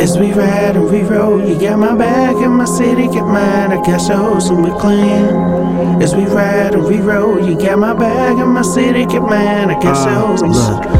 As we ride and we roll, you got my back and my city get mine. I got shows and we clean. As we ride and we roll, you got my back and my city get mine. I got Uh, shows and you doing,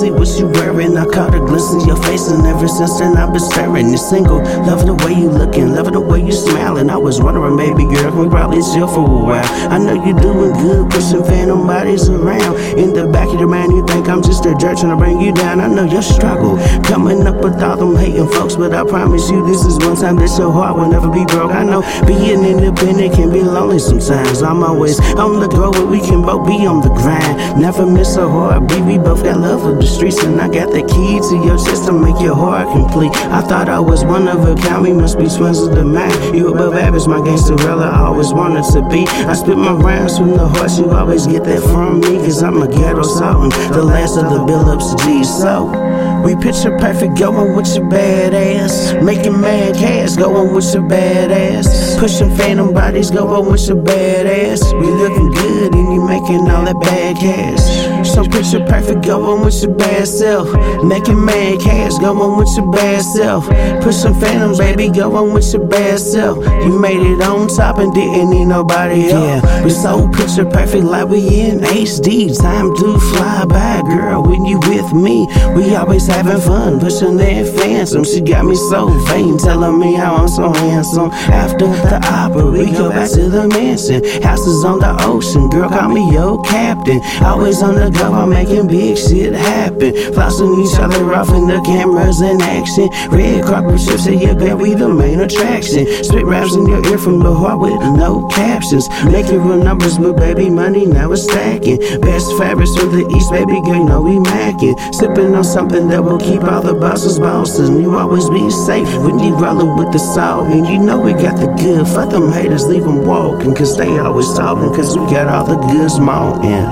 girl? What you wearing? I caught a glimpse of your face, and ever since then I've been staring. You're single, loving the way you looking, loving the way you smiling. I was wondering, maybe, girl, we probably chill for a while. I know you're doing good, pushing phantom bodies around. In the back of your mind, you think I'm just a jerk trying to bring you down. I know your struggle, coming up with all them hating folks, but I promise you, this is one time that your heart will never be broke. I know being independent can be lonely sometimes. I'm always on the go, but we can both be on the grind. Never miss a heartbeat. We both got love for the streets, and I got the key to your to make your heart complete. I thought I was one of a kind. We must be twins of the mind. You above average, my gangsterella. I always wanted to be. I spit my rhymes from the heart. You always get that from me, cause I'm a ghetto sultan, the last of the Billups G's. So. We picture perfect going with your badass. Making mad cash going with your badass. Pushing phantom bodies going with your badass. We looking good and you making all that bad cash. So picture perfect going with your bad self. Making mad cash going with your bad self. Pushing phantom baby going with your bad self. You made it on top and didn't need nobody else. Yeah, we so picture perfect like we in HD. Time to fly by, girl, when you with me. We always having fun, pushing that phantom. She got me so vain, telling me how I'm so handsome. After the opera, we go back to the mansion. Houses on the ocean, girl, call me your captain. Always on the go, I'm making big shit happen. Flossing each other off in the cameras in action. Red carpet trips, say yeah, bet we the main attraction. Spit raps in your ear from the heart with no captions. Making real numbers, but baby, money now it's stacking. Best fabrics from the east, baby girl, you know we macking. Sipping on something that will keep all the bosses bouncing. You always be safe when you rollin' with the salt. And you know we got the good. Fuck them haters, leave them walking. Cause they always talking. Cause we got all the goods smoking.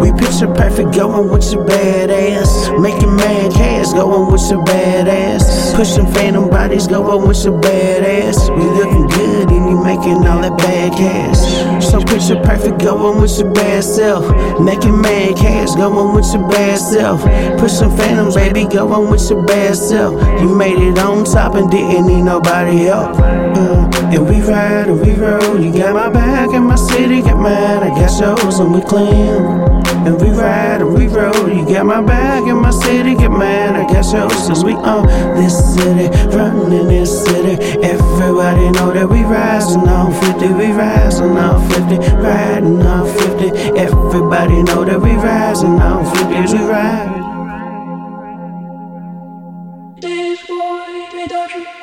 We picture perfect going with your badass. Making mad cash going with your badass. Pushing phantom bodies going with your badass. We looking good and you making all that bad cash. So picture perfect going with your bad self. Making mad cash going with your bad self. Pushing phantom baby going with your bad self. You made it on top and didn't need nobody else. Uh, and we ride and we roll. You got my back and my city got mine. I got shows and we clean. And we ride and we roll. You got my back and my city get mine. I got shows since we own this city, running this city. Know that we rising on 50, we rising on 50, riding on 50. Everybody know that we rising on 50, we ride. This boy,